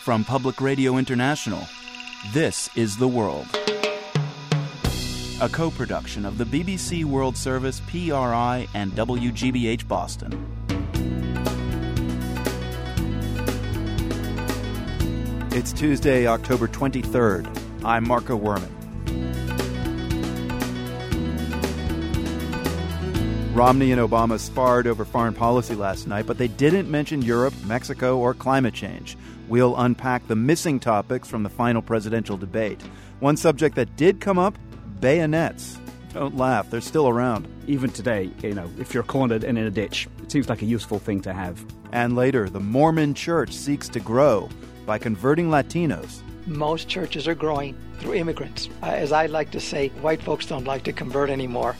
From Public Radio International, this is The World. A co production of the BBC World Service, PRI, and WGBH Boston. It's Tuesday, October 23rd. I'm Marco Werman. Romney and Obama sparred over foreign policy last night, but they didn't mention Europe, Mexico, or climate change. We'll unpack the missing topics from the final presidential debate. One subject that did come up bayonets. Don't laugh, they're still around. Even today, you know, if you're cornered and in a ditch, it seems like a useful thing to have. And later, the Mormon church seeks to grow by converting Latinos. Most churches are growing through immigrants. Uh, as I like to say, white folks don't like to convert anymore.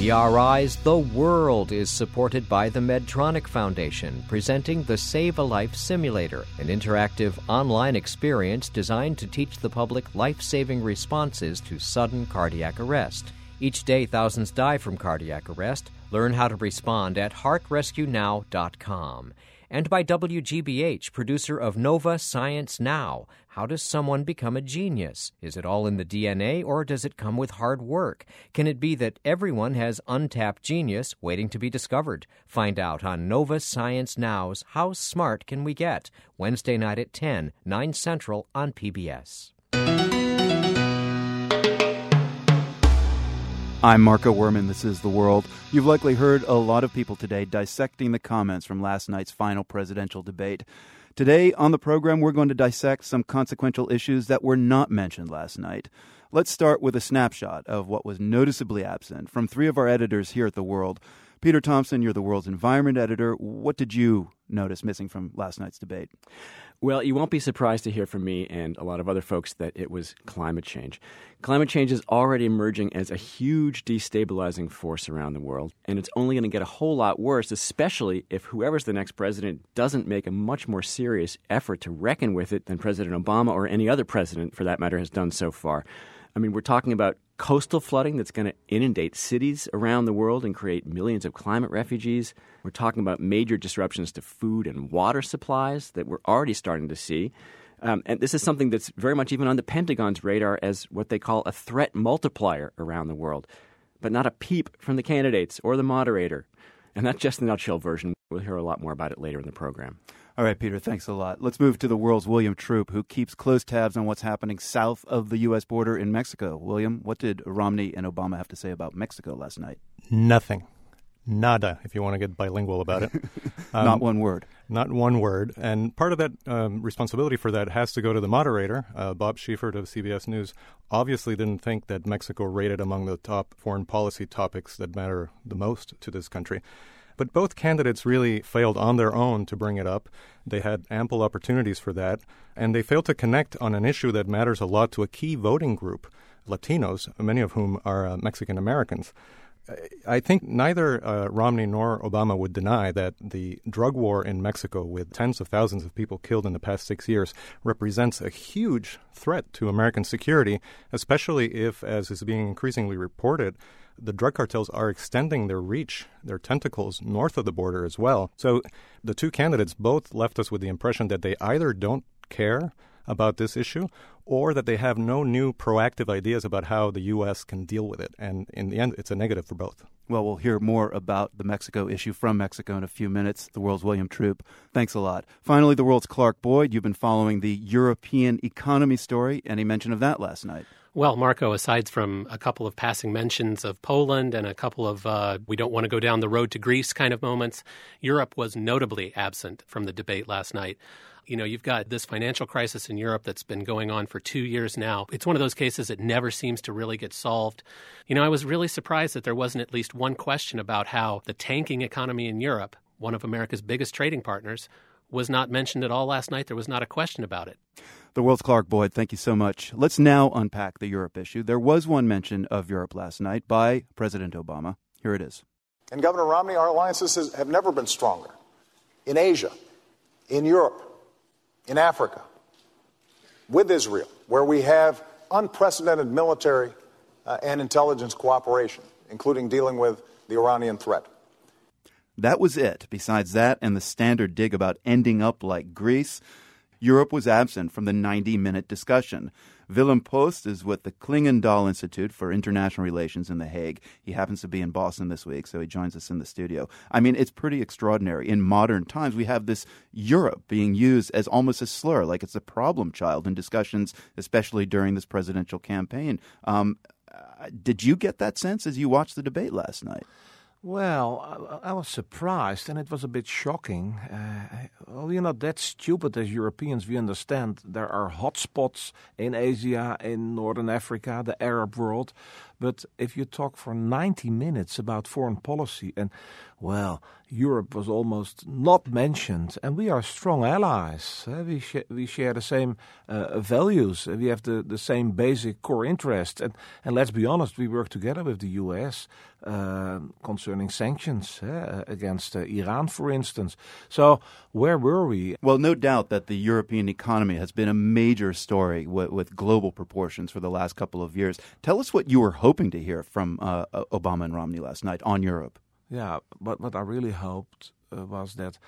PRI's The World is supported by the Medtronic Foundation, presenting the Save a Life Simulator, an interactive online experience designed to teach the public life saving responses to sudden cardiac arrest. Each day, thousands die from cardiac arrest. Learn how to respond at heartrescuenow.com and by WGBH, producer of Nova Science Now. How does someone become a genius? Is it all in the DNA or does it come with hard work? Can it be that everyone has untapped genius waiting to be discovered? Find out on Nova Science Now's How Smart Can We Get? Wednesday night at 10, 9 Central on PBS. I'm Marco Werman. This is The World. You've likely heard a lot of people today dissecting the comments from last night's final presidential debate. Today on the program, we're going to dissect some consequential issues that were not mentioned last night. Let's start with a snapshot of what was noticeably absent from three of our editors here at The World. Peter Thompson, you're the world's environment editor. What did you notice missing from last night's debate? Well, you won't be surprised to hear from me and a lot of other folks that it was climate change. Climate change is already emerging as a huge destabilizing force around the world, and it's only going to get a whole lot worse, especially if whoever's the next president doesn't make a much more serious effort to reckon with it than President Obama or any other president, for that matter, has done so far. I mean, we're talking about coastal flooding that's going to inundate cities around the world and create millions of climate refugees. We're talking about major disruptions to food and water supplies that we're already starting to see. Um, and this is something that's very much even on the Pentagon's radar as what they call a threat multiplier around the world. But not a peep from the candidates or the moderator. And that's just the nutshell version. We'll hear a lot more about it later in the program. All right, Peter, thanks a lot. Let's move to the world's William Troop, who keeps close tabs on what's happening south of the U.S. border in Mexico. William, what did Romney and Obama have to say about Mexico last night? Nothing. Nada, if you want to get bilingual about it. Um, not one word. Not one word. And part of that um, responsibility for that has to go to the moderator. Uh, Bob Schieffer of CBS News obviously didn't think that Mexico rated among the top foreign policy topics that matter the most to this country. But both candidates really failed on their own to bring it up. They had ample opportunities for that, and they failed to connect on an issue that matters a lot to a key voting group, Latinos, many of whom are uh, Mexican Americans. I think neither uh, Romney nor Obama would deny that the drug war in Mexico, with tens of thousands of people killed in the past six years, represents a huge threat to American security, especially if, as is being increasingly reported, the drug cartels are extending their reach, their tentacles north of the border as well. So the two candidates both left us with the impression that they either don't care about this issue or that they have no new proactive ideas about how the U.S. can deal with it. And in the end, it's a negative for both. Well, we'll hear more about the Mexico issue from Mexico in a few minutes. The world's William Troop. Thanks a lot. Finally, the world's Clark Boyd. You've been following the European economy story. Any mention of that last night? Well, Marco, aside from a couple of passing mentions of Poland and a couple of uh, we don't want to go down the road to Greece kind of moments, Europe was notably absent from the debate last night. You know, you've got this financial crisis in Europe that's been going on for two years now. It's one of those cases that never seems to really get solved. You know, I was really surprised that there wasn't at least one question about how the tanking economy in Europe, one of America's biggest trading partners, was not mentioned at all last night. There was not a question about it. The world's Clark Boyd, thank you so much. Let's now unpack the Europe issue. There was one mention of Europe last night by President Obama. Here it is. And Governor Romney, our alliances have never been stronger. In Asia, in Europe, in Africa, with Israel, where we have unprecedented military uh, and intelligence cooperation, including dealing with the Iranian threat. That was it. Besides that and the standard dig about ending up like Greece, Europe was absent from the 90 minute discussion. Willem Post is with the Clingendael Institute for International Relations in The Hague. He happens to be in Boston this week, so he joins us in the studio. I mean, it's pretty extraordinary. In modern times, we have this Europe being used as almost a slur, like it's a problem child in discussions, especially during this presidential campaign. Um, uh, did you get that sense as you watched the debate last night? Well, I, I, was surprised and it was a bit shocking. Uh, we're not that stupid as Europeans. We understand there are hotspots in Asia, in Northern Africa, the Arab world. But if you talk for 90 minutes about foreign policy, and well, Europe was almost not mentioned, and we are strong allies. Uh, we, sh- we share the same uh, values, we have the, the same basic core interests. And, and let's be honest, we work together with the US uh, concerning sanctions uh, against uh, Iran, for instance. So, where were we? Well, no doubt that the European economy has been a major story with, with global proportions for the last couple of years. Tell us what you were hoping hoping to hear from uh, Obama and Romney last night on Europe. Yeah, but what I really hoped uh, was that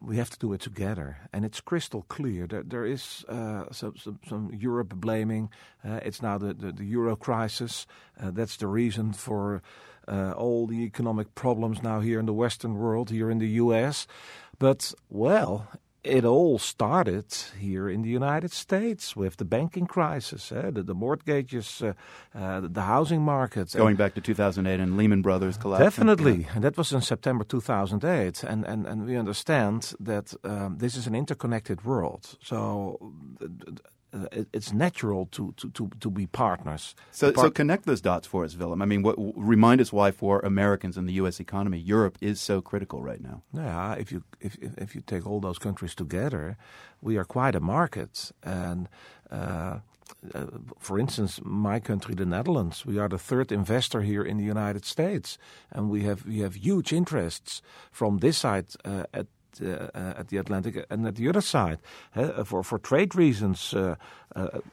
we have to do it together, and it's crystal clear that there is uh, some, some, some, Europe blaming. Uh, it's now the, the, the euro crisis. Uh, that's the reason for uh, all the economic problems now here in the Western world, here in the U.S. But well, it all started here in the United States with the banking crisis, eh? the, the, mortgages, uh, uh, the housing market. Going back to 2008 and Lehman Brothers collapse. Definitely. Yeah. And that was in September 2008. And, and, and we understand that um, this is an interconnected world. So it's natural to, to, to, to be partners. So, Part- so connect those dots for us, Willem. I mean, what, remind us why for Americans in the U.S. economy, Europe is so critical right now. Yeah, if you if if you take all those countries together, we are quite a market, and. Uh, uh, for instance, my country, the Netherlands, we are the third investor here in the United States, and we have we have huge interests from this side uh, at uh, at the Atlantic and at the other side uh, for for trade reasons. Uh,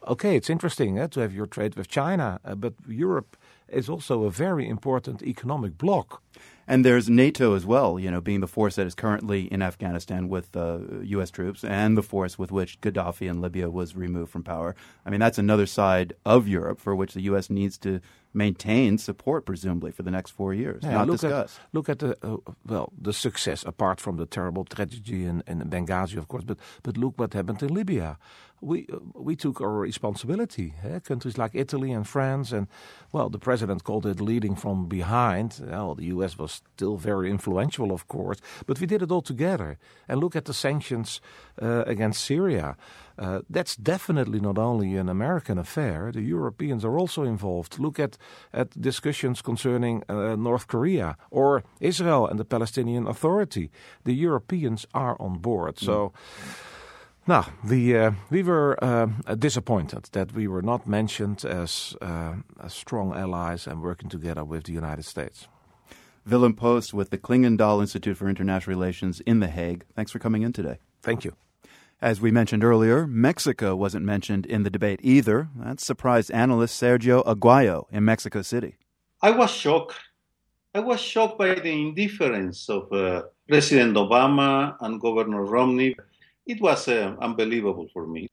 okay, it's interesting to have your trade with China, but Europe is also a very important economic bloc. And there's NATO as well, you know, being the force that is currently in Afghanistan with uh, U.S. troops and the force with which Gaddafi in Libya was removed from power. I mean, that's another side of Europe for which the U.S. needs to maintain support, presumably, for the next four years, yeah, not look discuss. At, look at the, uh, well, the success, apart from the terrible tragedy in, in Benghazi, of course, but, but look what happened in Libya we we took our responsibility. Eh? Countries like Italy and France, and well, the president called it leading from behind. Well, the U.S. was still very influential, of course, but we did it all together. And look at the sanctions uh, against Syria. Uh, that's definitely not only an American affair. The Europeans are also involved. Look at, at discussions concerning uh, North Korea or Israel and the Palestinian Authority. The Europeans are on board. So. Mm. Now, the, uh, we were uh, disappointed that we were not mentioned as, uh, as strong allies and working together with the United States. Willem Post with the Clingendael Institute for International Relations in The Hague. Thanks for coming in today. Thank you. As we mentioned earlier, Mexico wasn't mentioned in the debate either. That surprised analyst Sergio Aguayo in Mexico City. I was shocked. I was shocked by the indifference of uh, President Obama and Governor Romney it was uh, unbelievable for me.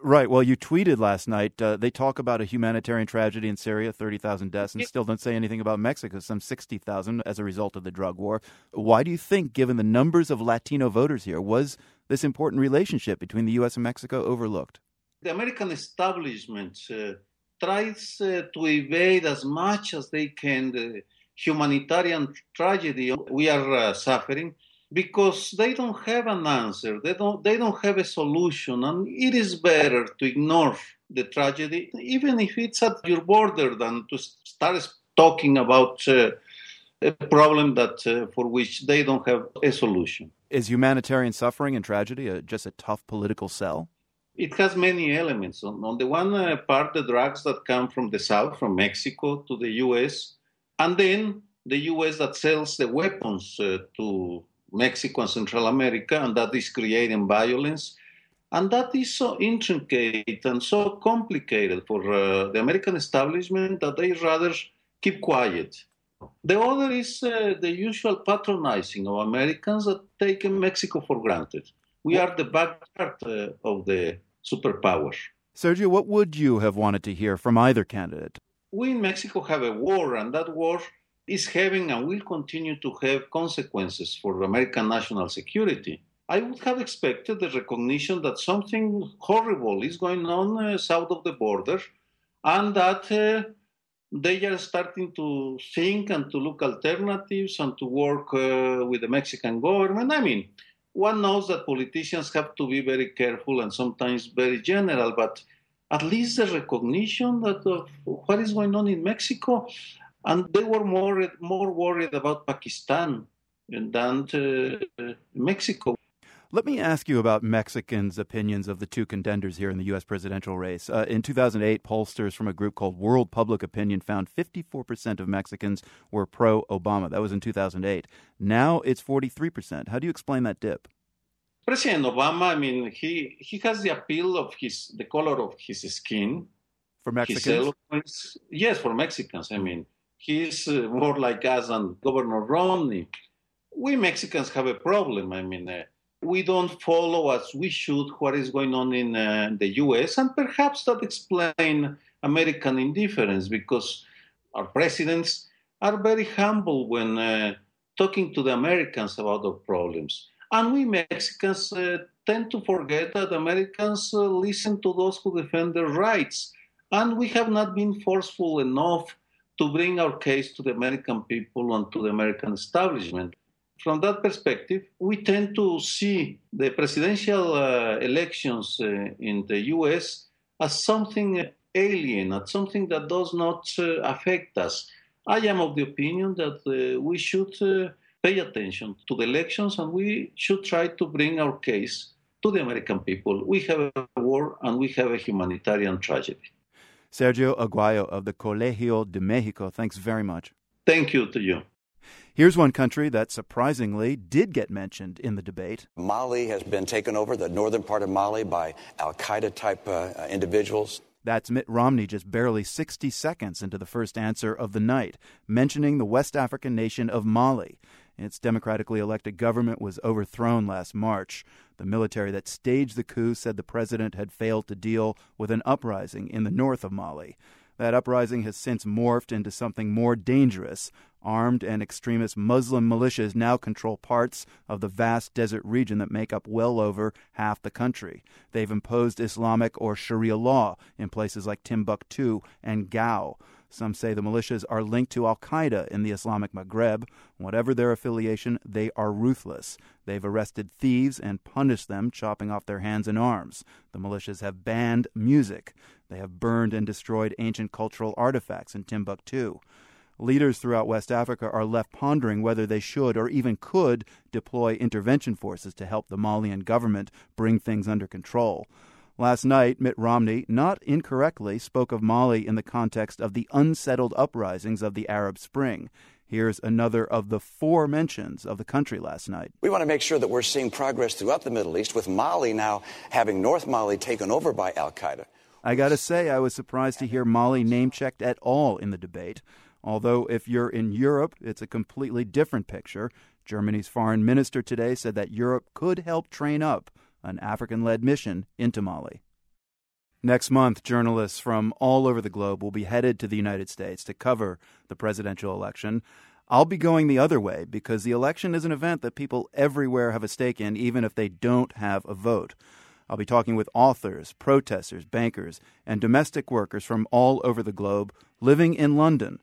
Right. Well, you tweeted last night. Uh, they talk about a humanitarian tragedy in Syria, 30,000 deaths, and still don't say anything about Mexico, some 60,000 as a result of the drug war. Why do you think, given the numbers of Latino voters here, was this important relationship between the U.S. and Mexico overlooked? The American establishment uh, tries uh, to evade as much as they can the humanitarian tragedy we are uh, suffering because they don't have an answer they don't they don't have a solution and it is better to ignore the tragedy even if it's at your border than to start talking about uh, a problem that uh, for which they don't have a solution is humanitarian suffering and tragedy a, just a tough political sell it has many elements on, on the one uh, part the drugs that come from the south from mexico to the us and then the us that sells the weapons uh, to Mexico and Central America, and that is creating violence. And that is so intricate and so complicated for uh, the American establishment that they rather keep quiet. The other is uh, the usual patronizing of Americans that take Mexico for granted. We are the backyard uh, of the superpowers. Sergio, what would you have wanted to hear from either candidate? We in Mexico have a war, and that war is having and will continue to have consequences for American national security. I would have expected the recognition that something horrible is going on uh, south of the border and that uh, they are starting to think and to look alternatives and to work uh, with the Mexican government. I mean, one knows that politicians have to be very careful and sometimes very general, but at least the recognition that of what is going on in Mexico, and they were more more worried about Pakistan than uh, Mexico. Let me ask you about Mexicans' opinions of the two contenders here in the U.S. presidential race. Uh, in 2008, pollsters from a group called World Public Opinion found 54% of Mexicans were pro Obama. That was in 2008. Now it's 43%. How do you explain that dip? President Obama, I mean, he, he has the appeal of his the color of his skin. For Mexicans? yes, for Mexicans. I mean, he's uh, more like us than Governor Romney. We Mexicans have a problem. I mean, uh, we don't follow as we should what is going on in uh, the US, and perhaps that explains American indifference because our presidents are very humble when uh, talking to the Americans about their problems. And we Mexicans uh, tend to forget that Americans uh, listen to those who defend their rights. And we have not been forceful enough to bring our case to the American people and to the American establishment from that perspective, we tend to see the presidential uh, elections uh, in the US as something alien, as something that does not uh, affect us. I am of the opinion that uh, we should uh, pay attention to the elections and we should try to bring our case to the American people. We have a war and we have a humanitarian tragedy. Sergio Aguayo of the Colegio de Mexico, thanks very much. Thank you to you. Here's one country that surprisingly did get mentioned in the debate. Mali has been taken over, the northern part of Mali, by Al Qaeda type uh, individuals. That's Mitt Romney just barely 60 seconds into the first answer of the night, mentioning the West African nation of Mali. Its democratically elected government was overthrown last March. The military that staged the coup said the president had failed to deal with an uprising in the north of Mali. That uprising has since morphed into something more dangerous. Armed and extremist Muslim militias now control parts of the vast desert region that make up well over half the country. They've imposed Islamic or Sharia law in places like Timbuktu and Gao. Some say the militias are linked to Al Qaeda in the Islamic Maghreb. Whatever their affiliation, they are ruthless. They've arrested thieves and punished them, chopping off their hands and arms. The militias have banned music. They have burned and destroyed ancient cultural artifacts in Timbuktu. Leaders throughout West Africa are left pondering whether they should or even could deploy intervention forces to help the Malian government bring things under control. Last night, Mitt Romney, not incorrectly, spoke of Mali in the context of the unsettled uprisings of the Arab Spring. Here's another of the four mentions of the country last night. We want to make sure that we're seeing progress throughout the Middle East, with Mali now having North Mali taken over by Al Qaeda. I got to say, I was surprised to hear Mali name checked at all in the debate. Although, if you're in Europe, it's a completely different picture. Germany's foreign minister today said that Europe could help train up an African led mission into Mali. Next month, journalists from all over the globe will be headed to the United States to cover the presidential election. I'll be going the other way because the election is an event that people everywhere have a stake in, even if they don't have a vote. I'll be talking with authors, protesters, bankers, and domestic workers from all over the globe living in London.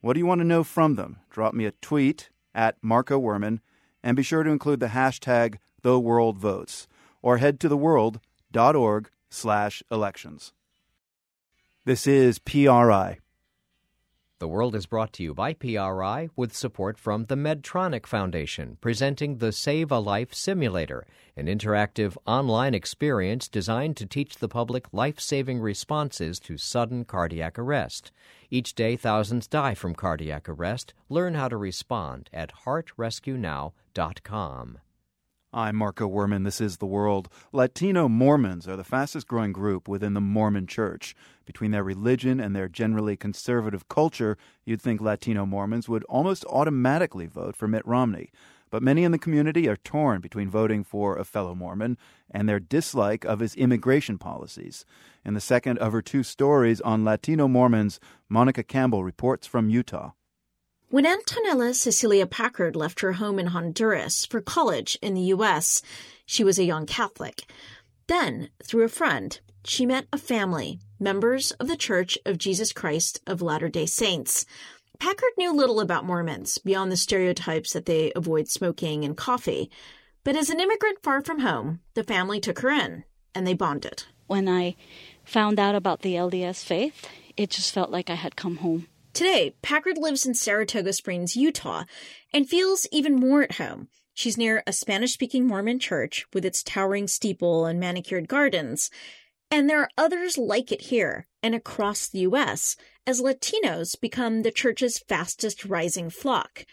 What do you want to know from them? Drop me a tweet at Marco Werman and be sure to include the hashtag TheWorldVotes or head to theworld.org slash elections. This is PRI. The World is brought to you by PRI with support from the Medtronic Foundation, presenting the Save a Life Simulator, an interactive online experience designed to teach the public life saving responses to sudden cardiac arrest. Each day, thousands die from cardiac arrest. Learn how to respond at heartrescuenow.com. I'm Marco Werman. This is The World. Latino Mormons are the fastest growing group within the Mormon Church. Between their religion and their generally conservative culture, you'd think Latino Mormons would almost automatically vote for Mitt Romney. But many in the community are torn between voting for a fellow Mormon and their dislike of his immigration policies. In the second of her two stories on Latino Mormons, Monica Campbell reports from Utah. When Antonella Cecilia Packard left her home in Honduras for college in the U.S., she was a young Catholic. Then, through a friend, she met a family, members of the Church of Jesus Christ of Latter day Saints. Packard knew little about Mormons beyond the stereotypes that they avoid smoking and coffee. But as an immigrant far from home, the family took her in and they bonded. When I found out about the LDS faith, it just felt like I had come home. Today, Packard lives in Saratoga Springs, Utah, and feels even more at home. She's near a Spanish speaking Mormon church with its towering steeple and manicured gardens. And there are others like it here and across the U.S. as Latinos become the church's fastest rising flock.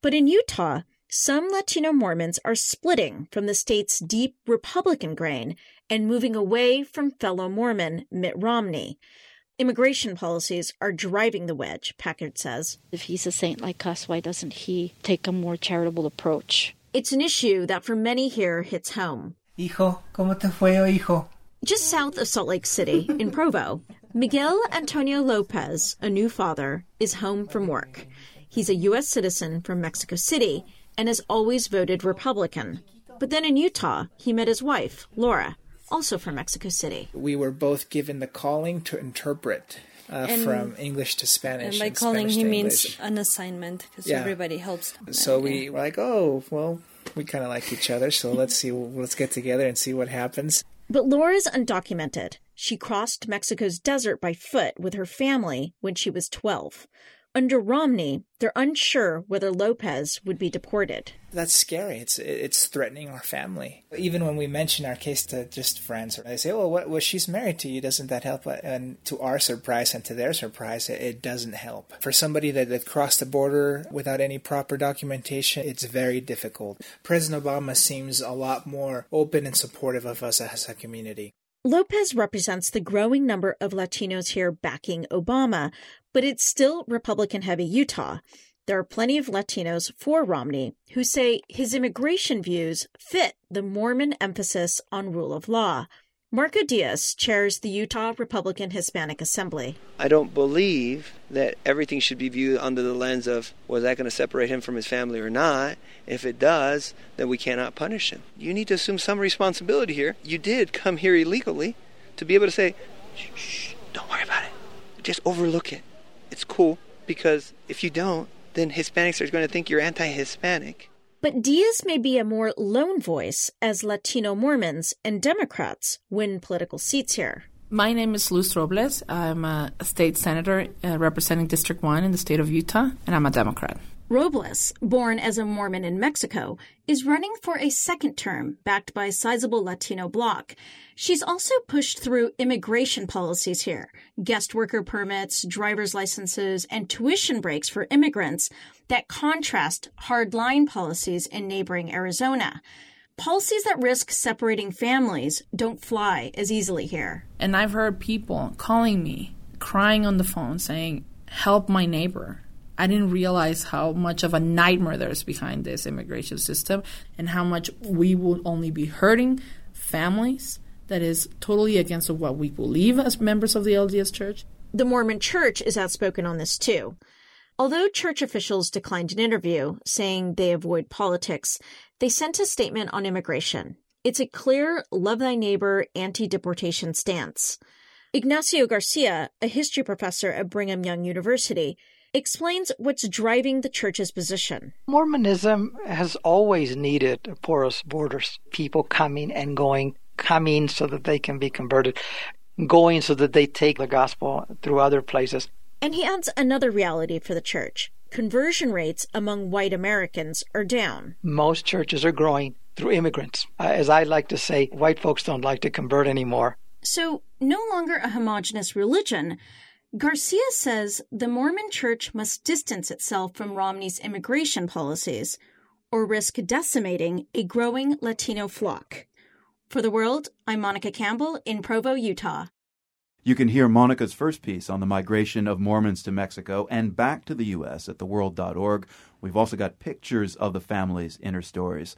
But in Utah, some Latino Mormons are splitting from the state's deep Republican grain and moving away from fellow Mormon Mitt Romney. Immigration policies are driving the wedge, Packard says. If he's a saint like us, why doesn't he take a more charitable approach? It's an issue that for many here hits home. Hijo, ¿cómo te fue, oh, hijo? Just south of Salt Lake City, in Provo, Miguel Antonio Lopez, a new father, is home from work. He's a U.S. citizen from Mexico City and has always voted Republican. But then in Utah, he met his wife, Laura, also from Mexico City. We were both given the calling to interpret uh, from English to Spanish. And by and calling, Spanish he means English. an assignment because Yeah. everybody helps. So we were like, oh, well, we kind of like each other, so let's see, let's get together and see what happens. But Laura's undocumented. She crossed Mexico's desert by foot with her family when she was 12. Under Romney, they're unsure whether Lopez would be deported. That's scary. It's it's threatening our family. Even when we mention our case to just friends, they say, "Oh, what? Well, she's married to you. Doesn't that help?" And to our surprise and to their surprise, it, it doesn't help. For somebody that, that crossed the border without any proper documentation, it's very difficult. President Obama seems a lot more open and supportive of us as a community. Lopez represents the growing number of Latinos here backing Obama, but it's still Republican heavy Utah. There are plenty of Latinos for Romney who say his immigration views fit the Mormon emphasis on rule of law. Marco Diaz chairs the Utah Republican Hispanic Assembly. I don't believe that everything should be viewed under the lens of was that going to separate him from his family or not. If it does, then we cannot punish him. You need to assume some responsibility here. You did come here illegally to be able to say, shh, shh, don't worry about it. Just overlook it. It's cool because if you don't, then Hispanics are going to think you're anti Hispanic. But Diaz may be a more lone voice as Latino Mormons and Democrats win political seats here. My name is Luz Robles. I'm a state senator uh, representing District 1 in the state of Utah, and I'm a Democrat. Robles, born as a Mormon in Mexico, is running for a second term backed by a sizable Latino bloc. She's also pushed through immigration policies here guest worker permits, driver's licenses, and tuition breaks for immigrants that contrast hardline policies in neighboring Arizona. Policies that risk separating families don't fly as easily here. And I've heard people calling me, crying on the phone, saying, Help my neighbor. I didn't realize how much of a nightmare there's behind this immigration system and how much we will only be hurting families that is totally against what we believe as members of the LDS Church. The Mormon Church is outspoken on this too. Although church officials declined an interview, saying they avoid politics, they sent a statement on immigration. It's a clear love thy neighbor, anti deportation stance. Ignacio Garcia, a history professor at Brigham Young University, explains what's driving the church's position. Mormonism has always needed porous borders, people coming and going, coming so that they can be converted, going so that they take the gospel through other places. And he adds another reality for the church conversion rates among white Americans are down. Most churches are growing through immigrants. Uh, as I like to say, white folks don't like to convert anymore. So, no longer a homogenous religion, Garcia says the Mormon church must distance itself from Romney's immigration policies, or risk decimating a growing Latino flock. For the world, I'm Monica Campbell in Provo, Utah. You can hear Monica's first piece on the migration of Mormons to Mexico and back to the U.S. at theworld.org. We've also got pictures of the family's inner stories.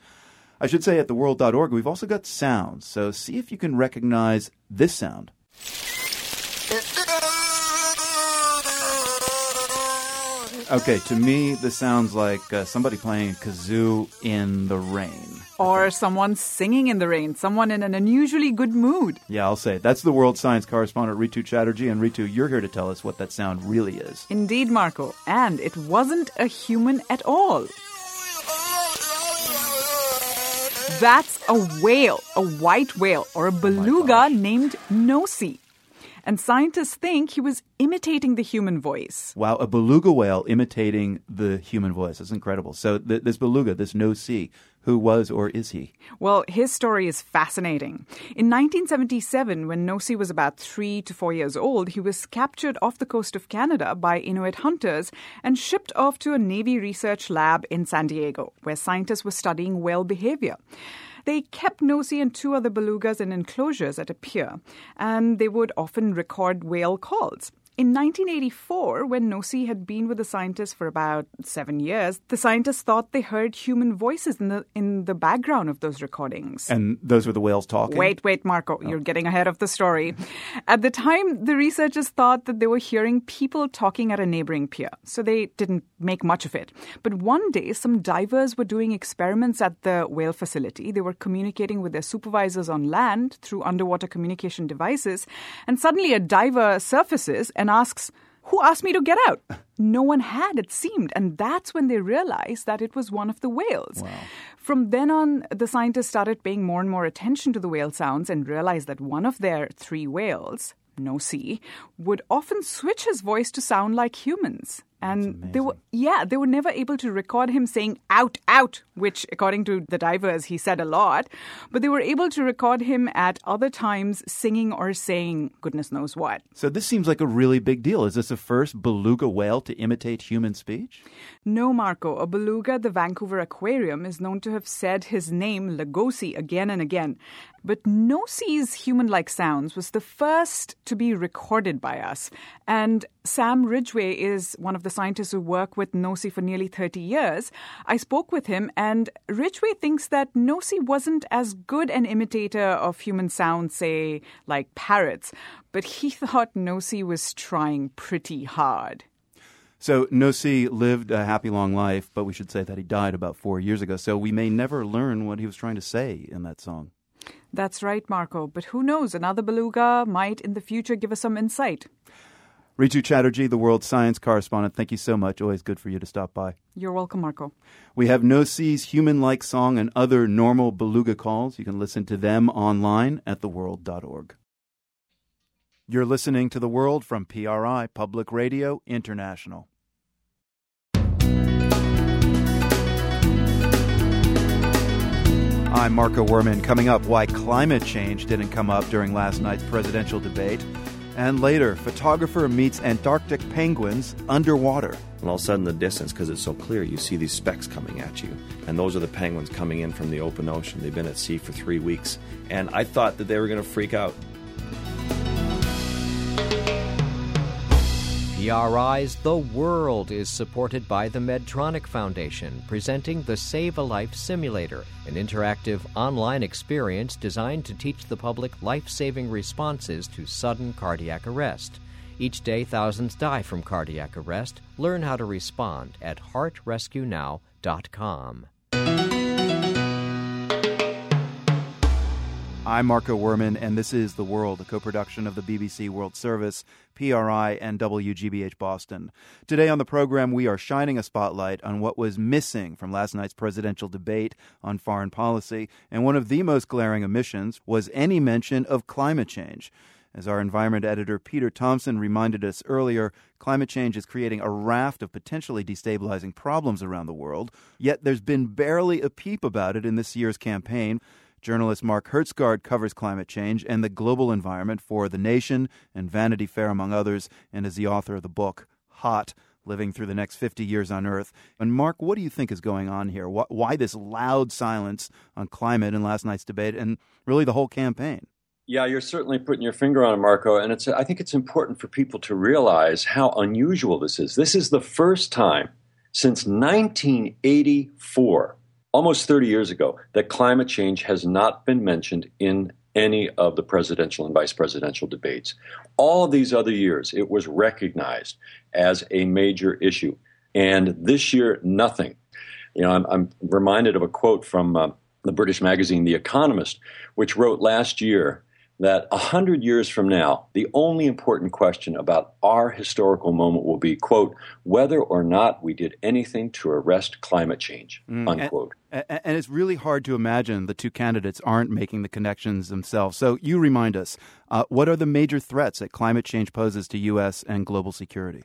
I should say at theworld.org, we've also got sounds, so see if you can recognize this sound. Okay, to me, this sounds like uh, somebody playing a kazoo in the rain. Or someone singing in the rain, someone in an unusually good mood. Yeah, I'll say it. That's the world science correspondent Ritu Chatterjee. And Ritu, you're here to tell us what that sound really is. Indeed, Marco. And it wasn't a human at all. That's a whale, a white whale, or a beluga named Nosy and scientists think he was imitating the human voice. Wow, a beluga whale imitating the human voice. That's incredible. So th- this beluga, this Nosy, who was or is he? Well, his story is fascinating. In 1977, when Nosy was about three to four years old, he was captured off the coast of Canada by Inuit hunters and shipped off to a Navy research lab in San Diego, where scientists were studying whale behavior. They kept Nosy and two other belugas in enclosures at a pier, and they would often record whale calls. In 1984, when Nosy had been with the scientists for about seven years, the scientists thought they heard human voices in the in the background of those recordings. And those were the whales talking. Wait, wait, Marco, oh. you're getting ahead of the story. At the time, the researchers thought that they were hearing people talking at a neighboring pier, so they didn't make much of it. But one day, some divers were doing experiments at the whale facility. They were communicating with their supervisors on land through underwater communication devices, and suddenly a diver surfaces and asks, Who asked me to get out? No one had, it seemed. And that's when they realized that it was one of the whales. Wow. From then on, the scientists started paying more and more attention to the whale sounds and realized that one of their three whales, no Nosy, would often switch his voice to sound like humans and they were yeah they were never able to record him saying out out which according to the divers he said a lot. But they were able to record him at other times singing or saying goodness knows what. So this seems like a really big deal. Is this the first beluga whale to imitate human speech? No marco. A beluga at the vancouver aquarium is known to have said his name Lagosi again and again. But Nosy's human like sounds was the first to be recorded by us. And Sam Ridgway is one of the scientists who work with Nosy for nearly 30 years. I spoke with him, and Ridgway thinks that Nosy wasn't as good an imitator of human sounds, say, like parrots, but he thought Nosy was trying pretty hard. So Nosy lived a happy long life, but we should say that he died about four years ago. So we may never learn what he was trying to say in that song. That's right, Marco. But who knows? Another beluga might in the future give us some insight. Ritu Chatterjee, the world science correspondent, thank you so much. Always good for you to stop by. You're welcome, Marco. We have Nosy's human like song and other normal beluga calls. You can listen to them online at theworld.org. You're listening to The World from PRI, Public Radio International. I'm Marco Werman. Coming up, why climate change didn't come up during last night's presidential debate. And later, photographer meets Antarctic penguins underwater. And all of a sudden, the distance, because it's so clear, you see these specks coming at you. And those are the penguins coming in from the open ocean. They've been at sea for three weeks. And I thought that they were going to freak out. PRI's The World is supported by the Medtronic Foundation, presenting the Save a Life Simulator, an interactive online experience designed to teach the public life saving responses to sudden cardiac arrest. Each day, thousands die from cardiac arrest. Learn how to respond at heartrescuenow.com. I'm Marco Werman, and this is The World, a co production of the BBC World Service, PRI, and WGBH Boston. Today on the program, we are shining a spotlight on what was missing from last night's presidential debate on foreign policy, and one of the most glaring omissions was any mention of climate change. As our environment editor Peter Thompson reminded us earlier, climate change is creating a raft of potentially destabilizing problems around the world, yet there's been barely a peep about it in this year's campaign. Journalist Mark Hertsgaard covers climate change and the global environment for The Nation and Vanity Fair, among others, and is the author of the book Hot living through the next 50 years on Earth. And Mark, what do you think is going on here? Why this loud silence on climate in last night's debate and really the whole campaign? Yeah, you're certainly putting your finger on it, Marco. And it's, I think it's important for people to realize how unusual this is. This is the first time since 1984, almost 30 years ago, that climate change has not been mentioned in any of the presidential and vice presidential debates. All of these other years, it was recognized as a major issue. And this year, nothing. You know, I'm, I'm reminded of a quote from uh, the British magazine The Economist, which wrote last year that a hundred years from now, the only important question about our historical moment will be, quote, whether or not we did anything to arrest climate change, mm, unquote. And, and, it's really hard to imagine the two candidates aren't making the connections themselves. So you remind us, uh, what are the major threats that climate change poses to U.S. and global security?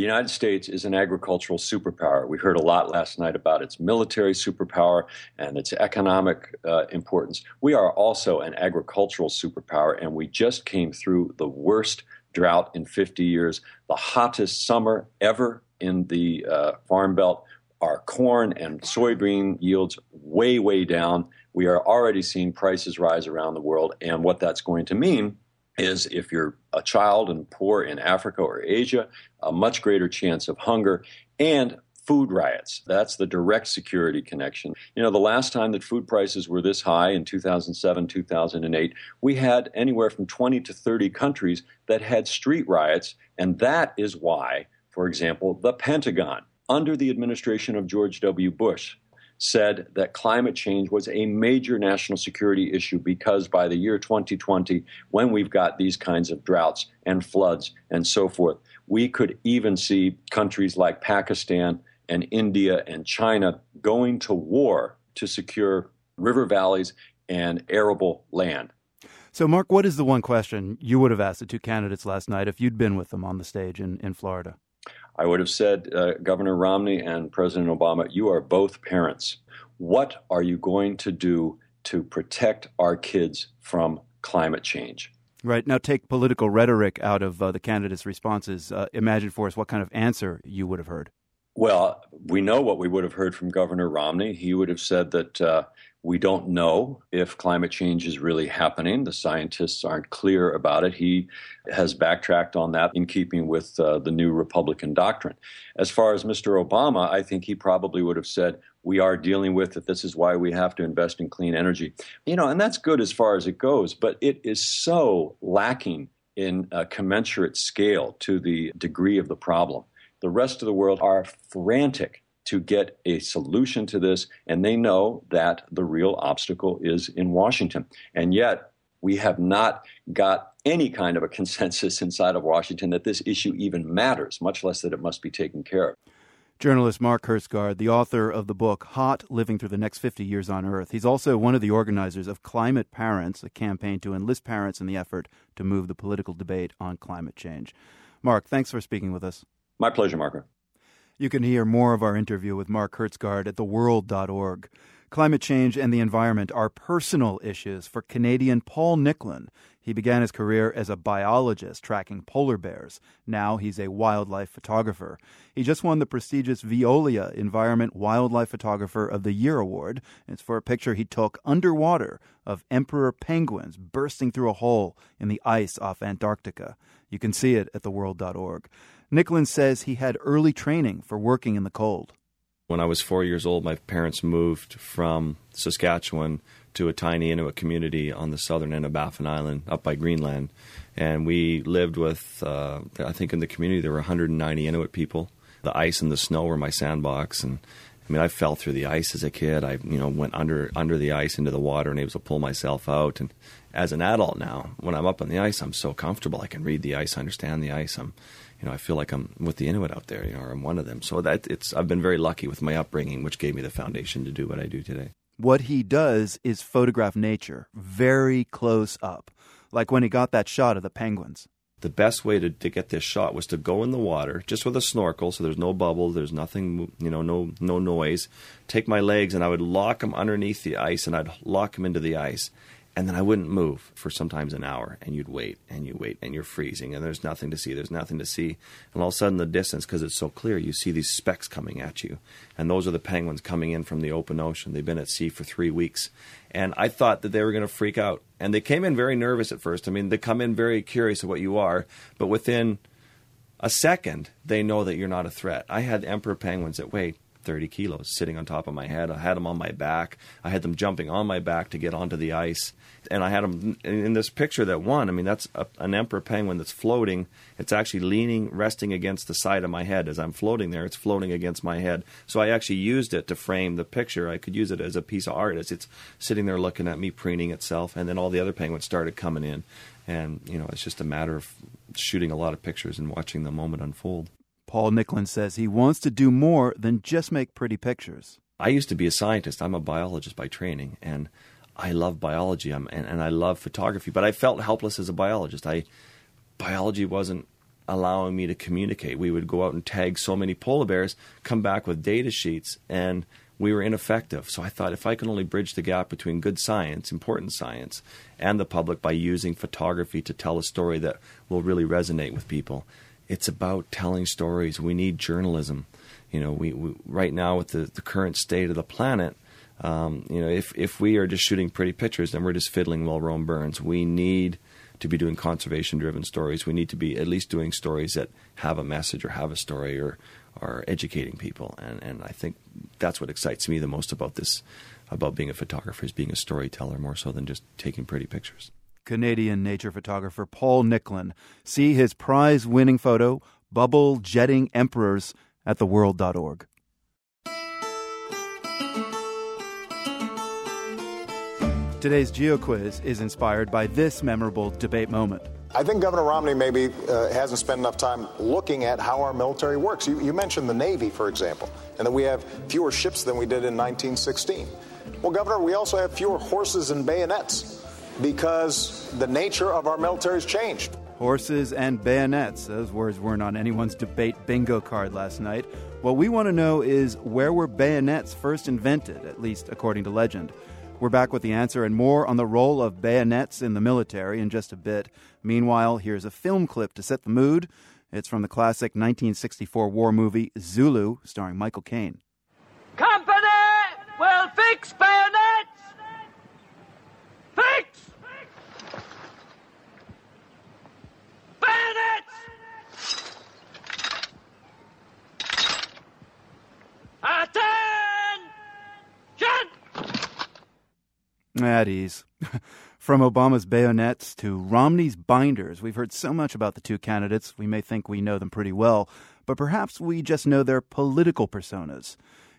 The United States is an agricultural superpower. We heard a lot last night about its military superpower and its economic uh, importance. We are also an agricultural superpower, and we just came through the worst drought in 50 years, the hottest summer ever in the uh, Farm Belt. Our corn and soybean yields way, way down. We are already seeing prices rise around the world, and what that's going to mean is if you're a child and poor in Africa or Asia, a much greater chance of hunger and food riots. That's the direct security connection. You know, the last time that food prices were this high in 2007, 2008, we had anywhere from 20 to 30 countries that had street riots. And that is why, for example, the Pentagon, under the administration of George W. Bush, said that climate change was a major national security issue because by the year 2020, when we've got these kinds of droughts and floods and so forth, we could even see countries like Pakistan and India and China going to war to secure river valleys and arable land. So, Mark, what is the one question you would have asked the two candidates last night if you'd been with them on the stage in, in Florida? I would have said, uh, Governor Romney and President Obama, you are both parents. What are you going to do to protect our kids from climate change? Right. Now, take political rhetoric out of uh, the candidates' responses. Uh, imagine for us what kind of answer you would have heard. Well, we know what we would have heard from Governor Romney. He would have said that uh, we don't know if climate change is really happening. The scientists aren't clear about it. He has backtracked on that in keeping with uh, the new Republican doctrine. As far as Mr. Obama, I think he probably would have said, we are dealing with it. This is why we have to invest in clean energy. You know, and that's good as far as it goes, but it is so lacking in a commensurate scale to the degree of the problem. The rest of the world are frantic to get a solution to this, and they know that the real obstacle is in Washington. And yet, we have not got any kind of a consensus inside of Washington that this issue even matters, much less that it must be taken care of. Journalist Mark Hertsgaard, the author of the book Hot Living Through the Next 50 Years on Earth. He's also one of the organizers of Climate Parents, a campaign to enlist parents in the effort to move the political debate on climate change. Mark, thanks for speaking with us. My pleasure, Marco. You can hear more of our interview with Mark Hertsgaard at theworld.org. Climate change and the environment are personal issues for Canadian Paul Nicklen. He began his career as a biologist tracking polar bears. Now he's a wildlife photographer. He just won the prestigious Veolia Environment Wildlife Photographer of the Year award. It's for a picture he took underwater of emperor penguins bursting through a hole in the ice off Antarctica. You can see it at theworld.org. Nicklen says he had early training for working in the cold. When I was four years old, my parents moved from Saskatchewan to a tiny Inuit community on the southern end of Baffin Island, up by Greenland. And we lived with, uh, I think in the community there were 190 Inuit people. The ice and the snow were my sandbox. And I mean, I fell through the ice as a kid. I, you know, went under under the ice into the water and able to pull myself out. And as an adult now, when I'm up on the ice, I'm so comfortable. I can read the ice, understand the ice. I'm you know, I feel like I'm with the Inuit out there, you know, or I'm one of them. So that it's I've been very lucky with my upbringing, which gave me the foundation to do what I do today. What he does is photograph nature very close up, like when he got that shot of the penguins. The best way to, to get this shot was to go in the water just with a snorkel, so there's no bubble, there's nothing, you know, no no noise. Take my legs and I would lock them underneath the ice, and I'd lock them into the ice and then I wouldn't move for sometimes an hour, and you'd wait and you wait, and you're freezing, and there's nothing to see, there's nothing to see, and all of a sudden, the distance, because it's so clear, you see these specks coming at you, and those are the penguins coming in from the open ocean. They've been at sea for three weeks, and I thought that they were going to freak out, and they came in very nervous at first. I mean, they come in very curious of what you are, but within a second, they know that you're not a threat. I had emperor penguins that weighed 30 kilos sitting on top of my head. I had them on my back. I had them jumping on my back to get onto the ice. And I had them in this picture that won. I mean, that's a, an emperor penguin that's floating. It's actually leaning, resting against the side of my head. As I'm floating there, it's floating against my head. So I actually used it to frame the picture. I could use it as a piece of art as it's sitting there looking at me, preening itself. And then all the other penguins started coming in. And, you know, it's just a matter of shooting a lot of pictures and watching the moment unfold. Paul Nicklen says he wants to do more than just make pretty pictures. I used to be a scientist. I'm a biologist by training, and I love biology and, and I love photography, but I felt helpless as a biologist. I biology wasn't allowing me to communicate. We would go out and tag so many polar bears, come back with data sheets, and we were ineffective. So I thought if I can only bridge the gap between good science, important science, and the public by using photography to tell a story that will really resonate with people, it's about telling stories. We need journalism. You know, we, we right now with the, the current state of the planet, um, you know, if if we are just shooting pretty pictures, then we're just fiddling while Rome burns. We need to be doing conservation driven stories. We need to be at least doing stories that have a message or have a story or are educating people. And, and I think that's what excites me the most about this, about being a photographer, is being a storyteller more so than just taking pretty pictures. Canadian nature photographer Paul Nicklen. See his prize winning photo, Bubble Jetting Emperors, at theworld.org. Today's Geo Quiz is inspired by this memorable debate moment. I think Governor Romney maybe uh, hasn't spent enough time looking at how our military works. You, you mentioned the Navy, for example, and that we have fewer ships than we did in 1916. Well, Governor, we also have fewer horses and bayonets because the nature of our military has changed. Horses and bayonets. Those words weren't on anyone's debate bingo card last night. What we want to know is where were bayonets first invented, at least according to legend. We're back with the answer and more on the role of bayonets in the military in just a bit. Meanwhile, here's a film clip to set the mood. It's from the classic 1964 war movie Zulu, starring Michael Caine. Company will fix bayonets! Fix! Bayonets! Attention! At ease. From Obama's bayonets to Romney's binders, we've heard so much about the two candidates, we may think we know them pretty well, but perhaps we just know their political personas.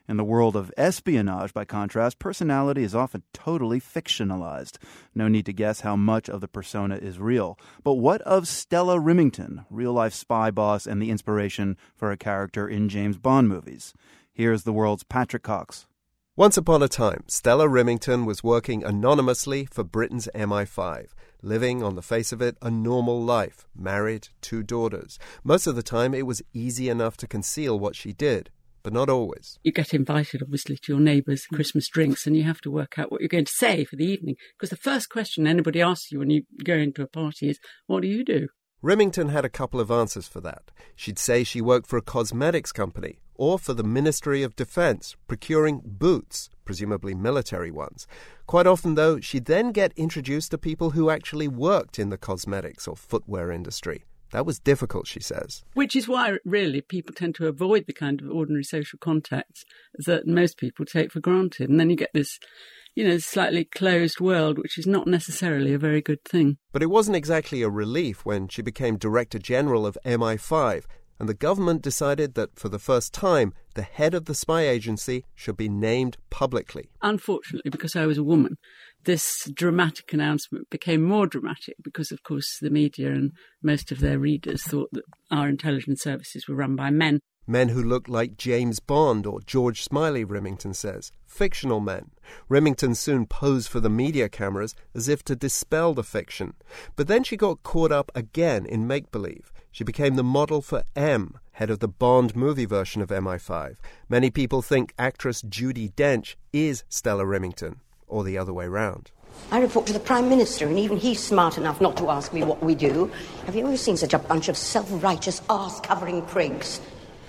In the world of espionage, by contrast, personality is often totally fictionalized. No need to guess how much of the persona is real. But what of Stella Rimington, real life spy boss and the inspiration for a character in James Bond movies? Here's the world's Patrick Cox. Once upon a time, Stella Rimington was working anonymously for Britain's MI5, living on the face of it a normal life, married, two daughters. Most of the time, it was easy enough to conceal what she did, but not always. You get invited, obviously, to your neighbours' Christmas drinks, and you have to work out what you're going to say for the evening. Because the first question anybody asks you when you go into a party is, What do you do? Rimington had a couple of answers for that. She'd say she worked for a cosmetics company or for the Ministry of Defense, procuring boots, presumably military ones. Quite often, though, she'd then get introduced to people who actually worked in the cosmetics or footwear industry. That was difficult, she says. Which is why, really, people tend to avoid the kind of ordinary social contacts that most people take for granted. And then you get this you know, slightly closed world, which is not necessarily a very good thing. But it wasn't exactly a relief when she became Director General of MI5, and the government decided that for the first time, the head of the spy agency should be named publicly. Unfortunately, because I was a woman, this dramatic announcement became more dramatic because, of course, the media and most of their readers thought that our intelligence services were run by men. Men who looked like James Bond or George Smiley, Rimington says. Fictional men. Rimington soon posed for the media cameras as if to dispel the fiction. But then she got caught up again in make believe. She became the model for M, head of the Bond movie version of MI5. Many people think actress Judi Dench is Stella Rimington, or the other way round. I report to the Prime Minister, and even he's smart enough not to ask me what we do. Have you ever seen such a bunch of self righteous, arse covering prigs?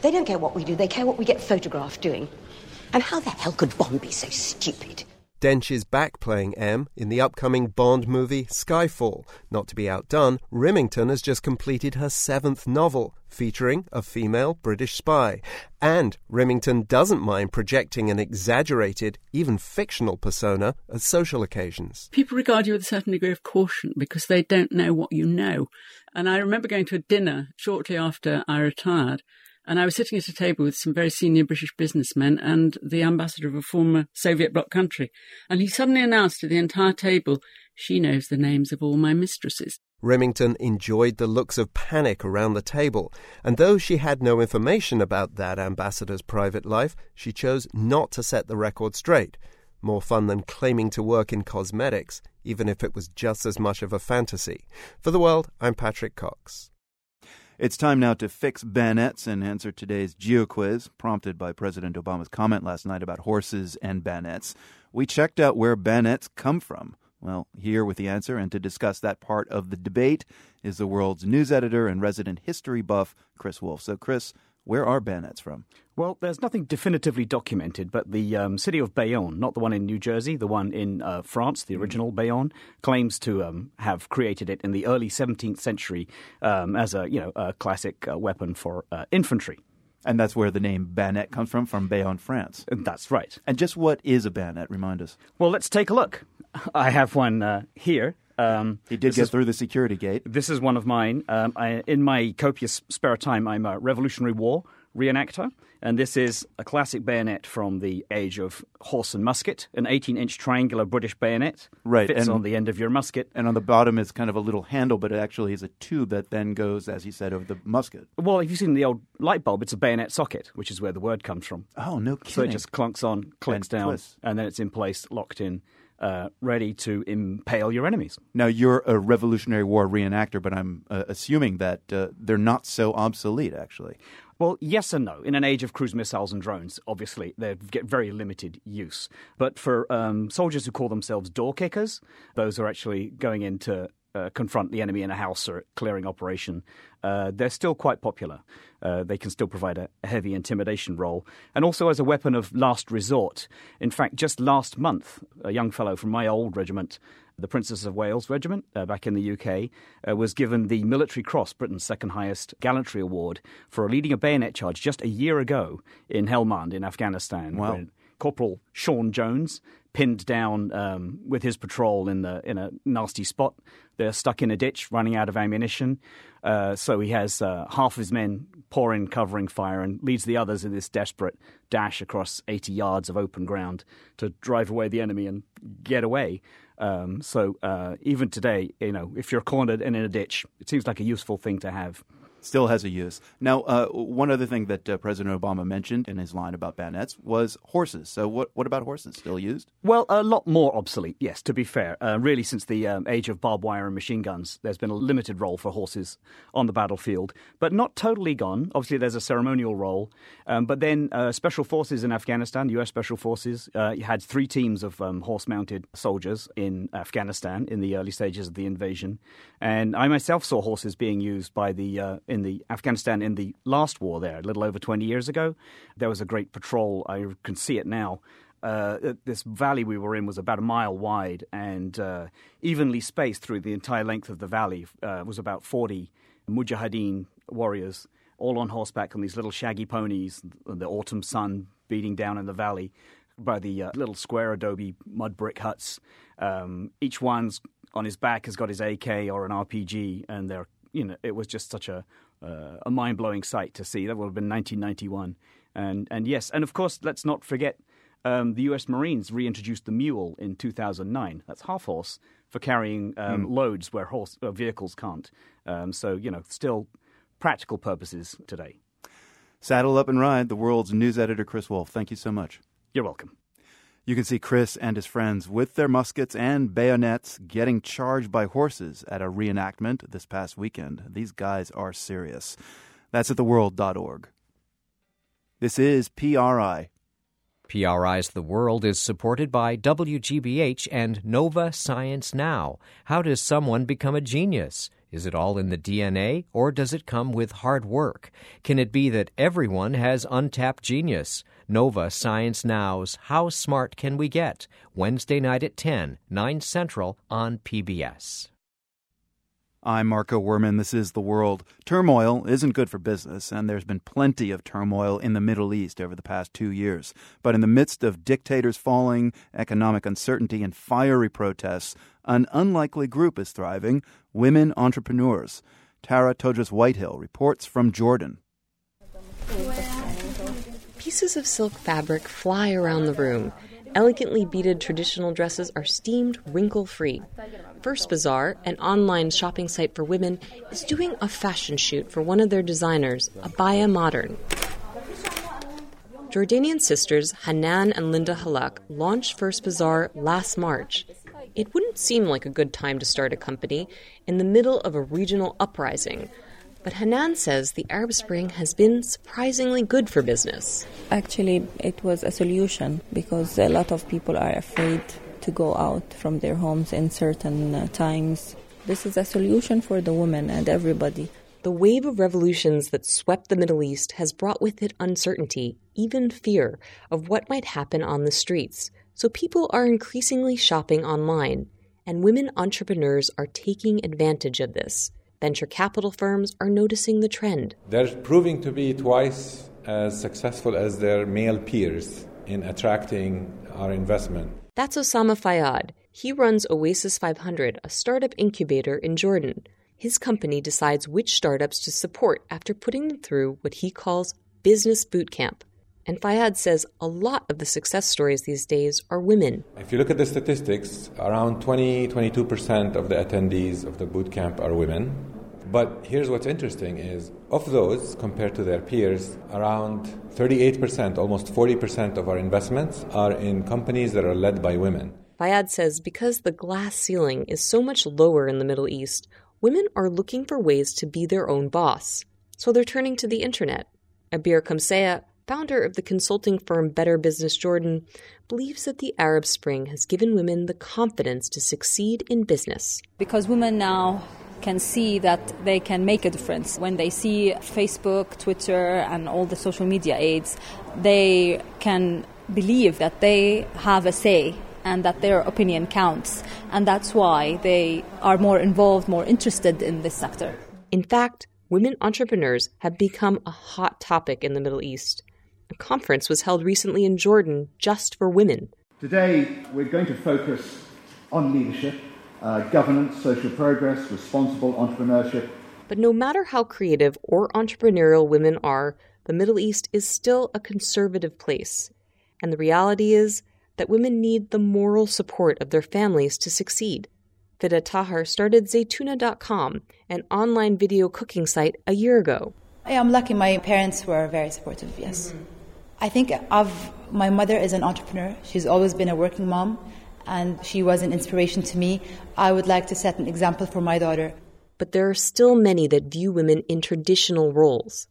They don't care what we do, they care what we get photographed doing. And how the hell could Bond be so stupid? Dench is back playing M in the upcoming Bond movie Skyfall. Not to be outdone, Rimington has just completed her seventh novel, featuring a female British spy. And Rimington doesn't mind projecting an exaggerated, even fictional persona at social occasions. People regard you with a certain degree of caution because they don't know what you know. And I remember going to a dinner shortly after I retired and I was sitting at a table with some very senior British businessmen and the ambassador of a former Soviet bloc country. And he suddenly announced to the entire table, She knows the names of all my mistresses. Rimington enjoyed the looks of panic around the table, and though she had no information about that ambassador's private life, she chose not to set the record straight. More fun than claiming to work in cosmetics, even if it was just as much of a fantasy. For the world, I'm Patrick Cox. It's time now to fix bayonets and answer today's geo quiz, prompted by President Obama's comment last night about horses and bayonets. We checked out where bayonets come from. Well, here with the answer and to discuss that part of the debate is the world's news editor and resident history buff, Chris Woolf. So, Chris, where are bayonets from? Well, there's nothing definitively documented, but the um, city of Bayonne, not the one in New Jersey, the one in uh, France, the mm. original Bayonne, claims to um, have created it in the early 17th century um, as a you know a classic uh, weapon for uh, infantry. And that's where the name bayonet comes from, from Bayonne, France. That's right. And just what is a bayonet? Remind us. Well, let's take a look. I have one uh, here. Um, he did get is, through the security gate. This is one of mine. Um, I, in my copious spare time, I'm a Revolutionary War reenactor, and this is a classic bayonet from the age of horse and musket, an 18-inch triangular British bayonet. Right, fits and, on the end of your musket, and on the bottom is kind of a little handle, but it actually is a tube that then goes, as you said, over the musket. Well, if you've seen the old light bulb, it's a bayonet socket, which is where the word comes from. Oh, no kidding! So it just clunks on, clicks and down, twists. and then it's in place, locked in uh, ready to impale your enemies. Now, you're a Revolutionary War reenactor, but I'm uh, assuming that uh, they're not so obsolete, actually. Well, yes and no. In an age of cruise missiles and drones, obviously, they get very limited use. But for um, soldiers who call themselves door kickers, those are actually going into uh, confront the enemy in a house or clearing operation, uh, they're still quite popular. Uh, they can still provide a, a, heavy intimidation role, and also as a weapon of last resort. In fact, just last month, a young fellow from my old regiment, the Princess of Wales Regiment, uh, back in the UK, uh, was given the Military Cross, Britain's second highest gallantry award, for leading a bayonet charge just a year ago in Helmand in Afghanistan. Wow. Corporal Sean Jones pinned down um, with his patrol in the in a nasty spot. They're stuck in a ditch, running out of ammunition. Uh, so he has uh, half of his men pouring covering fire and leads the others in this desperate dash across 80 yards of open ground to drive away the enemy and get away. Um, so uh, even today, you know, if you're cornered and in a ditch, it seems like a useful thing to have still has a use. Now, uh, one other thing that uh, President Obama mentioned in his line about bayonets was horses. So, what what about horses? Still used? Well, a lot more obsolete. Yes, to be fair, uh, really, since the um, age of barbed wire and machine guns, there's been a limited role for horses on the battlefield, but not totally gone. Obviously, there's a ceremonial role, um, but then uh, special forces in Afghanistan, U.S. special forces, uh, had three teams of um, horse-mounted soldiers in Afghanistan in the early stages of the invasion, and I myself saw horses being used by the uh, in the Afghanistan in the last war there, a little over 20 years ago. There was a great patrol. I can see it now. Uh, this valley we were in was about a mile wide and uh, evenly spaced through the entire length of the valley. Uh, was about 40 mujahideen warriors, all on horseback on these little shaggy ponies, the autumn sun beating down in the valley by the uh, little square adobe mud brick huts. Um, each one's on his back has got his AK or an RPG, and they're you know it was just such a uh, a mind blowing sight to see. That would have been 1991, and and yes, and of course, let's not forget um, the U.S. Marines reintroduced the mule in 2009. That's half horse for carrying um, mm. loads where horse uh, vehicles can't. Um, so you know, still practical purposes today. Saddle up and ride. The world's news editor, Chris Woolf. Thank you so much. You're welcome. You can see Chris and his friends with their muskets and bayonets getting charged by horses at a reenactment this past weekend. These guys are serious. That's at theworld.org. This is PRI, PRI's The World is supported by WGBH and Nova Science Now. How does someone become a genius? Is it all in the DNA, or does it come with hard work? Can it be that everyone has untapped genius? Nova Science Now's How Smart Can We Get? Wednesday night at 10, 9 Central on PBS. I'm Marco Werman. This is The World. Turmoil isn't good for business, and there's been plenty of turmoil in the Middle East over the past two years. But in the midst of dictators falling, economic uncertainty, and fiery protests, an unlikely group is thriving women entrepreneurs. Tara Todras Whitehill reports from Jordan. Pieces of silk fabric fly around the room. Elegantly beaded traditional dresses are steamed wrinkle free. First Bazaar, an online shopping site for women, is doing a fashion shoot for one of their designers, Abaya Modern. Jordanian sisters Hanan and Linda Halak launched First Bazaar last March. It wouldn't seem like a good time to start a company in the middle of a regional uprising. But Hanan says the Arab Spring has been surprisingly good for business. Actually, it was a solution because a lot of people are afraid to go out from their homes in certain uh, times. This is a solution for the women and everybody. The wave of revolutions that swept the Middle East has brought with it uncertainty, even fear, of what might happen on the streets. So people are increasingly shopping online, and women entrepreneurs are taking advantage of this. Venture capital firms are noticing the trend. They're proving to be twice as successful as their male peers in attracting our investment. That's Usama Fayyad. He runs Oasis 500, a startup incubator in Jordan. His company decides which startups to support after putting them through what he calls business boot camp. And Fayyad says a lot of the success stories these days are women. If you look at the statistics, around 20 22% of the attendees of the boot camp are women. But here's what's interesting is of those compared to their peers, around 38%, almost 40% of our investments are in companies that are led by women. Fayyad says because the glass ceiling is so much lower in the Middle East, women are looking for ways to be their own boss. So they're turning to the internet. Abir Kamsea, founder of the consulting firm Better Business Jordan, believes that the Arab Spring has given women the confidence to succeed in business. Because women now can see that they can make a difference. When they see Facebook, Twitter, and all the social media aids, they can believe that they have a say and that their opinion counts. And that's why they are more involved, more interested in this sector. In fact, women entrepreneurs have become a hot topic in the Middle East. A conference was held recently in Jordan just for women. Today, we're going to focus on leadership uh, governance, social progress, responsible entrepreneurship. But no matter how creative or entrepreneurial women are, the Middle East is still a conservative place. And the reality is that women need the moral support of their families to succeed. Fida Tahar started Zaytuna.com, an online video cooking site, a year ago. I am lucky my parents were very supportive, yes. Mm-hmm. I think of my mother as an entrepreneur. She's always been a working mom and she was an inspiration to me. I would like to set an example for my daughter. But there are still many that view women in traditional roles.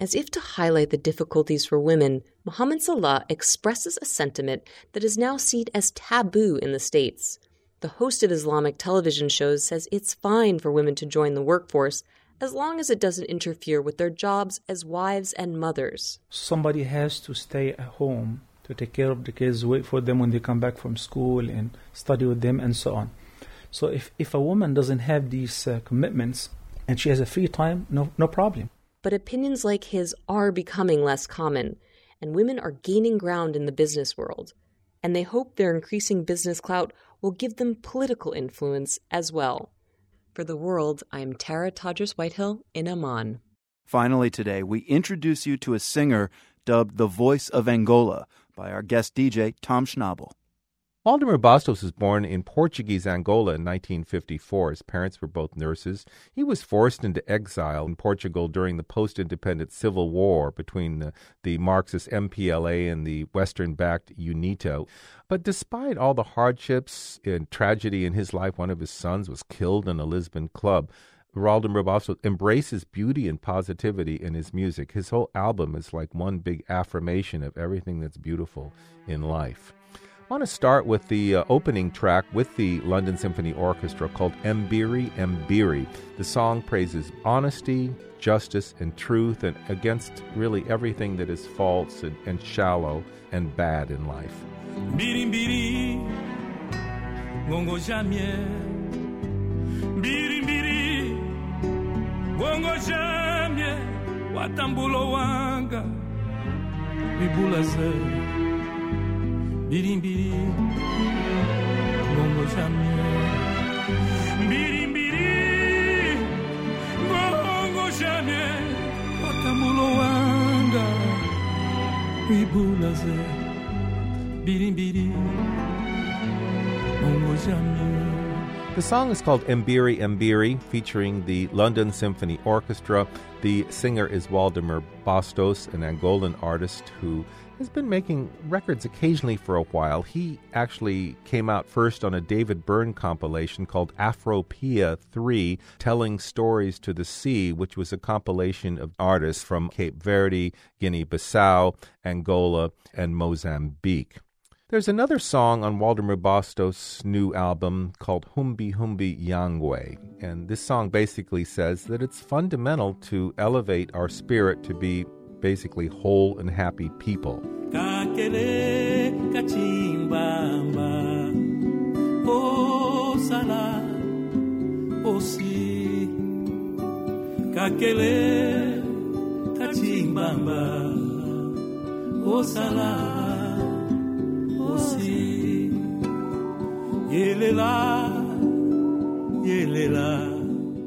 As if to highlight the difficulties for women, Mohammed Salah expresses a sentiment that is now seen as taboo in the States. The host of Islamic television shows says it's fine for women to join the workforce as long as it doesn't interfere with their jobs as wives and mothers. Somebody has to stay at home to take care of the kids, wait for them when they come back from school, and study with them, and so on. So if, if a woman doesn't have these uh, commitments and she has a free time, no, no problem. But opinions like his are becoming less common, and women are gaining ground in the business world. And they hope their increasing business clout will give them political influence as well. For the world, I'm Tara Todras Whitehill in Amman. Finally, today, we introduce you to a singer dubbed the Voice of Angola by our guest DJ, Tom Schnabel. Waldemar Bastos was born in Portuguese Angola in 1954. His parents were both nurses. He was forced into exile in Portugal during the post independent civil war between the, the Marxist MPLA and the Western backed UNITA. But despite all the hardships and tragedy in his life, one of his sons was killed in a Lisbon club. Waldemar Bastos embraces beauty and positivity in his music. His whole album is like one big affirmation of everything that's beautiful in life. I want to start with the uh, opening track with the London Symphony Orchestra called Mbiri Mbiri. The song praises honesty, justice, and truth, and against really everything that is false and, and shallow and bad in life. Mbiri. Mbiri mbiri, ngongo jamie. Watambulo wanga, bibula zeri. Mbiri mbiri, ngongo jamie. Mbiri mbiri, ngongo jamie. Watambulo wanga, bibula zeri. Mbiri ngongo jamie. The song is called Mbiri Mbiri, featuring the London Symphony Orchestra. The singer is Waldemar Bastos, an Angolan artist who has been making records occasionally for a while. He actually came out first on a David Byrne compilation called Afropea 3, Telling Stories to the Sea, which was a compilation of artists from Cape Verde, Guinea Bissau, Angola, and Mozambique. There's another song on Waldemar Bastos' new album called Humbi Humbi Yangwe, and this song basically says that it's fundamental to elevate our spirit to be basically whole and happy people. kakele kachimbamba osala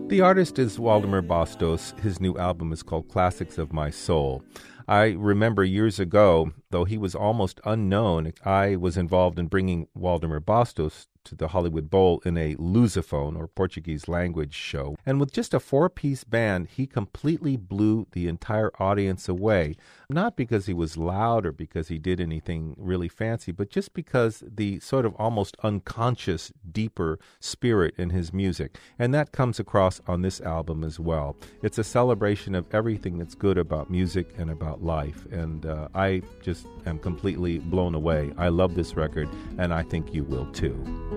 The artist is Waldemar Bastos. His new album is called Classics of My Soul. I remember years ago, though he was almost unknown, I was involved in bringing Waldemar Bastos to the Hollywood Bowl in a lusophone or Portuguese language show. And with just a four piece band, he completely blew the entire audience away. Not because he was loud or because he did anything really fancy, but just because the sort of almost unconscious, deeper spirit in his music. And that comes across on this album as well. It's a celebration of everything that's good about music and about life. And uh, I just am completely blown away. I love this record, and I think you will too.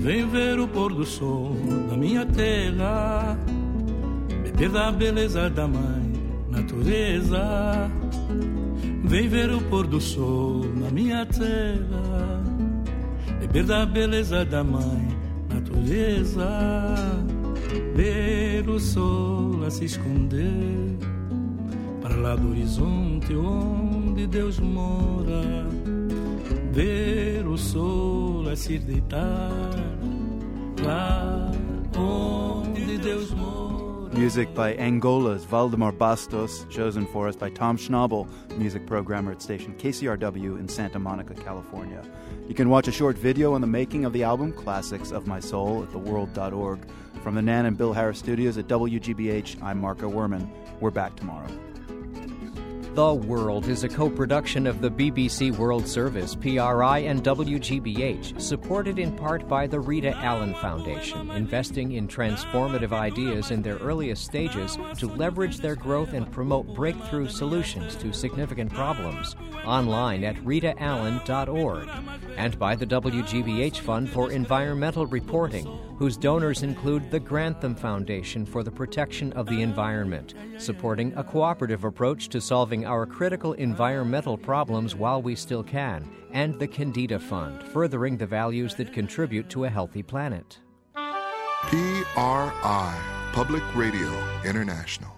Vem ver o pôr do sol na minha tela, beber da beleza da mãe natureza. Vem ver o pôr do sol na minha tela, beber da beleza da mãe natureza. Ver o sol a se esconder para lá do horizonte onde Deus mora. Ver o sol a se deitar lá onde Deus mora. Music by Angola's Waldemar Bastos, chosen for us by Tom Schnabel, music programmer at station KCRW in Santa Monica, California. You can watch a short video on the making of the album, Classics of My Soul, at theworld.org. From the Nan and Bill Harris studios at WGBH, I'm Marco Werman. We're back tomorrow. The World is a co production of the BBC World Service, PRI, and WGBH, supported in part by the Rita Allen Foundation, investing in transformative ideas in their earliest stages to leverage their growth and promote breakthrough solutions to significant problems. Online at ritaallen.org, and by the WGBH Fund for Environmental Reporting, whose donors include the Grantham Foundation for the Protection of the Environment, supporting a cooperative approach to solving our critical environmental problems while we still can, and the Kendeda Fund, furthering the values that contribute to a healthy planet. PRI, Public Radio International.